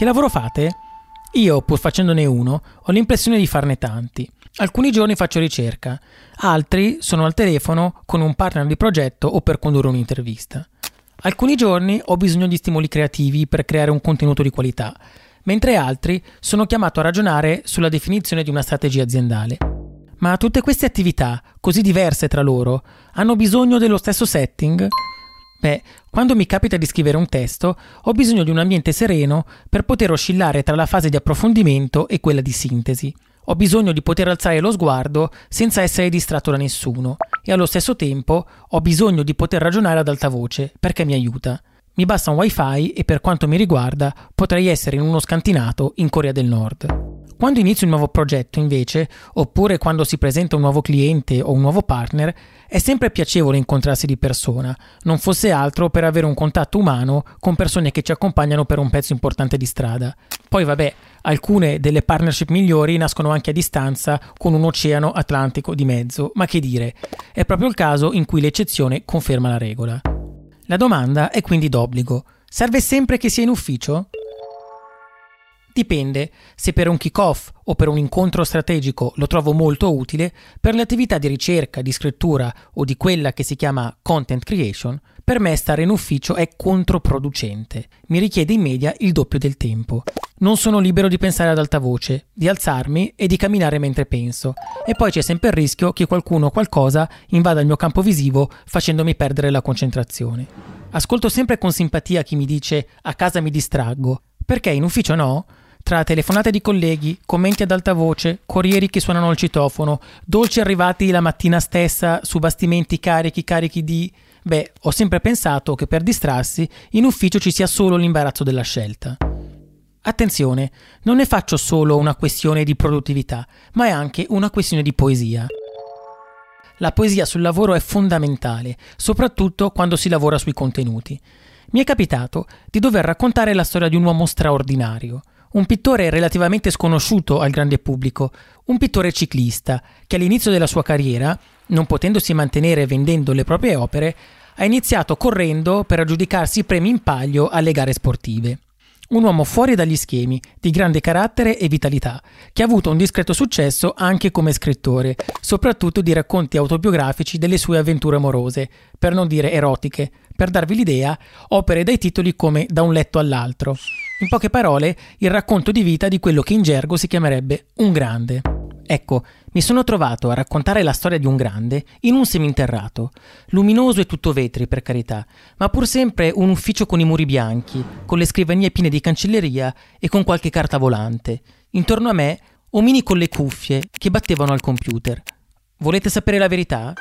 Che lavoro fate? Io, pur facendone uno, ho l'impressione di farne tanti. Alcuni giorni faccio ricerca, altri sono al telefono con un partner di progetto o per condurre un'intervista. Alcuni giorni ho bisogno di stimoli creativi per creare un contenuto di qualità, mentre altri sono chiamato a ragionare sulla definizione di una strategia aziendale. Ma tutte queste attività, così diverse tra loro, hanno bisogno dello stesso setting? Beh, quando mi capita di scrivere un testo, ho bisogno di un ambiente sereno per poter oscillare tra la fase di approfondimento e quella di sintesi. Ho bisogno di poter alzare lo sguardo senza essere distratto da nessuno e allo stesso tempo ho bisogno di poter ragionare ad alta voce perché mi aiuta. Mi basta un wifi e per quanto mi riguarda potrei essere in uno scantinato in Corea del Nord. Quando inizio un nuovo progetto, invece, oppure quando si presenta un nuovo cliente o un nuovo partner, è sempre piacevole incontrarsi di persona, non fosse altro per avere un contatto umano con persone che ci accompagnano per un pezzo importante di strada. Poi vabbè, alcune delle partnership migliori nascono anche a distanza con un oceano Atlantico di mezzo, ma che dire, è proprio il caso in cui l'eccezione conferma la regola. La domanda è quindi d'obbligo. Serve sempre che sia in ufficio? Dipende, se per un kick-off o per un incontro strategico lo trovo molto utile, per le attività di ricerca, di scrittura o di quella che si chiama content creation, per me stare in ufficio è controproducente, mi richiede in media il doppio del tempo. Non sono libero di pensare ad alta voce, di alzarmi e di camminare mentre penso, e poi c'è sempre il rischio che qualcuno o qualcosa invada il mio campo visivo facendomi perdere la concentrazione. Ascolto sempre con simpatia chi mi dice a casa mi distraggo, perché in ufficio no? Tra telefonate di colleghi, commenti ad alta voce, corrieri che suonano il citofono, dolci arrivati la mattina stessa su bastimenti carichi carichi di... Beh, ho sempre pensato che per distrarsi in ufficio ci sia solo l'imbarazzo della scelta. Attenzione, non ne faccio solo una questione di produttività, ma è anche una questione di poesia. La poesia sul lavoro è fondamentale, soprattutto quando si lavora sui contenuti. Mi è capitato di dover raccontare la storia di un uomo straordinario, un pittore relativamente sconosciuto al grande pubblico, un pittore ciclista che all'inizio della sua carriera, non potendosi mantenere vendendo le proprie opere, ha iniziato correndo per aggiudicarsi premi in palio alle gare sportive. Un uomo fuori dagli schemi, di grande carattere e vitalità, che ha avuto un discreto successo anche come scrittore, soprattutto di racconti autobiografici delle sue avventure amorose, per non dire erotiche, per darvi l'idea, opere dai titoli come Da un letto all'altro. In poche parole, il racconto di vita di quello che in gergo si chiamerebbe un grande. Ecco, mi sono trovato a raccontare la storia di un grande in un seminterrato, luminoso e tutto vetri per carità, ma pur sempre un ufficio con i muri bianchi, con le scrivanie piene di cancelleria e con qualche carta volante. Intorno a me omini con le cuffie che battevano al computer. Volete sapere la verità?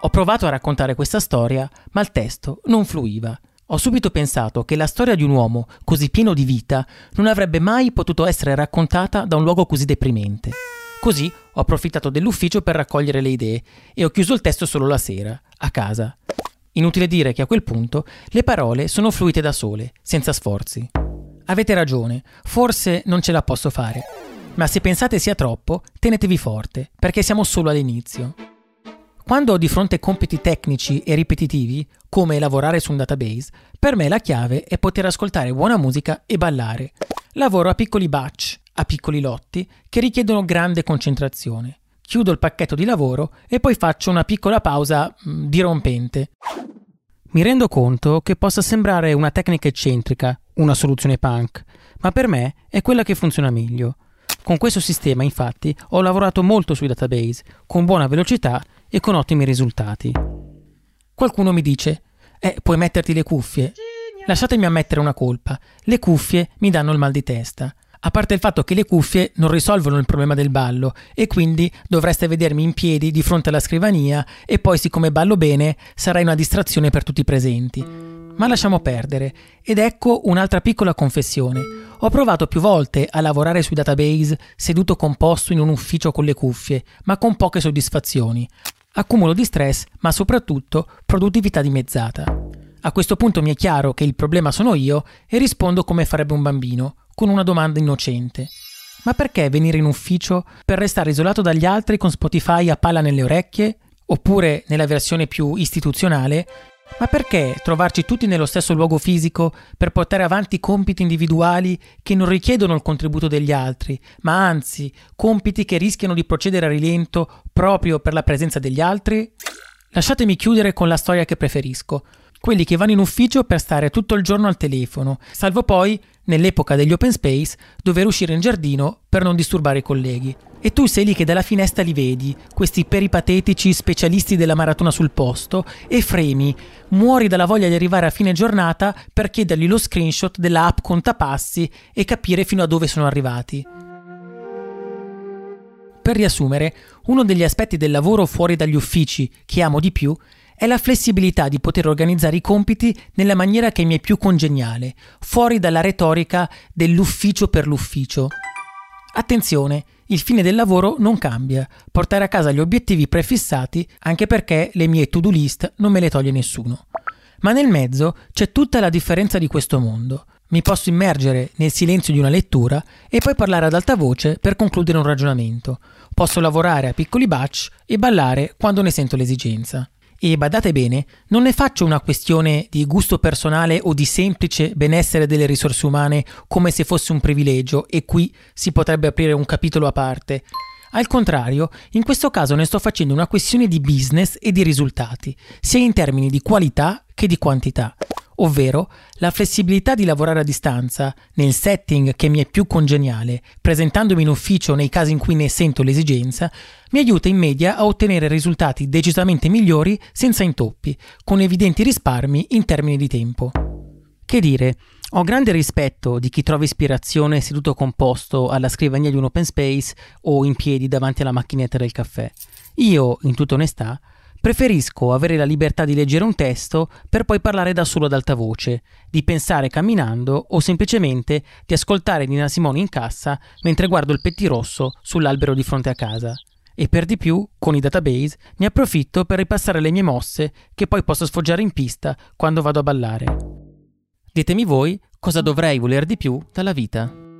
Ho provato a raccontare questa storia, ma il testo non fluiva. Ho subito pensato che la storia di un uomo così pieno di vita non avrebbe mai potuto essere raccontata da un luogo così deprimente. Così ho approfittato dell'ufficio per raccogliere le idee e ho chiuso il testo solo la sera, a casa. Inutile dire che a quel punto le parole sono fluite da sole, senza sforzi. Avete ragione, forse non ce la posso fare. Ma se pensate sia troppo, tenetevi forte, perché siamo solo all'inizio. Quando ho di fronte compiti tecnici e ripetitivi, come lavorare su un database, per me la chiave è poter ascoltare buona musica e ballare. Lavoro a piccoli batch, a piccoli lotti, che richiedono grande concentrazione. Chiudo il pacchetto di lavoro e poi faccio una piccola pausa mm, dirompente. Mi rendo conto che possa sembrare una tecnica eccentrica, una soluzione punk, ma per me è quella che funziona meglio. Con questo sistema, infatti, ho lavorato molto sui database, con buona velocità e con ottimi risultati. Qualcuno mi dice, eh, puoi metterti le cuffie. Lasciatemi ammettere una colpa, le cuffie mi danno il mal di testa. A parte il fatto che le cuffie non risolvono il problema del ballo e quindi dovreste vedermi in piedi di fronte alla scrivania e poi siccome ballo bene sarai una distrazione per tutti i presenti. Ma lasciamo perdere. Ed ecco un'altra piccola confessione. Ho provato più volte a lavorare sui database seduto composto in un ufficio con le cuffie, ma con poche soddisfazioni accumulo di stress, ma soprattutto produttività dimezzata. A questo punto mi è chiaro che il problema sono io e rispondo come farebbe un bambino, con una domanda innocente. Ma perché venire in ufficio per restare isolato dagli altri con Spotify a palla nelle orecchie? Oppure, nella versione più istituzionale, Ma perché trovarci tutti nello stesso luogo fisico per portare avanti compiti individuali che non richiedono il contributo degli altri, ma anzi compiti che rischiano di procedere a rilento proprio per la presenza degli altri? Lasciatemi chiudere con la storia che preferisco. Quelli che vanno in ufficio per stare tutto il giorno al telefono, salvo poi, nell'epoca degli open space, dover uscire in giardino per non disturbare i colleghi. E tu sei lì che dalla finestra li vedi, questi peripatetici specialisti della maratona sul posto, e fremi, muori dalla voglia di arrivare a fine giornata per chiedergli lo screenshot della app contapassi e capire fino a dove sono arrivati. Per riassumere, uno degli aspetti del lavoro fuori dagli uffici che amo di più è la flessibilità di poter organizzare i compiti nella maniera che mi è più congeniale, fuori dalla retorica dell'ufficio per l'ufficio. Attenzione, il fine del lavoro non cambia, portare a casa gli obiettivi prefissati anche perché le mie to-do list non me le toglie nessuno. Ma nel mezzo c'è tutta la differenza di questo mondo. Mi posso immergere nel silenzio di una lettura e poi parlare ad alta voce per concludere un ragionamento. Posso lavorare a piccoli batch e ballare quando ne sento l'esigenza. E badate bene, non ne faccio una questione di gusto personale o di semplice benessere delle risorse umane come se fosse un privilegio e qui si potrebbe aprire un capitolo a parte. Al contrario, in questo caso ne sto facendo una questione di business e di risultati, sia in termini di qualità che di quantità ovvero la flessibilità di lavorare a distanza nel setting che mi è più congeniale, presentandomi in ufficio nei casi in cui ne sento l'esigenza, mi aiuta in media a ottenere risultati decisamente migliori senza intoppi, con evidenti risparmi in termini di tempo. Che dire, ho grande rispetto di chi trova ispirazione seduto composto alla scrivania di un open space o in piedi davanti alla macchinetta del caffè. Io, in tutta onestà, Preferisco avere la libertà di leggere un testo per poi parlare da solo ad alta voce, di pensare camminando o semplicemente di ascoltare Nina Simone in cassa mentre guardo il pettirosso sull'albero di fronte a casa. E per di più, con i database, ne approfitto per ripassare le mie mosse che poi posso sfoggiare in pista quando vado a ballare. Ditemi voi cosa dovrei voler di più dalla vita.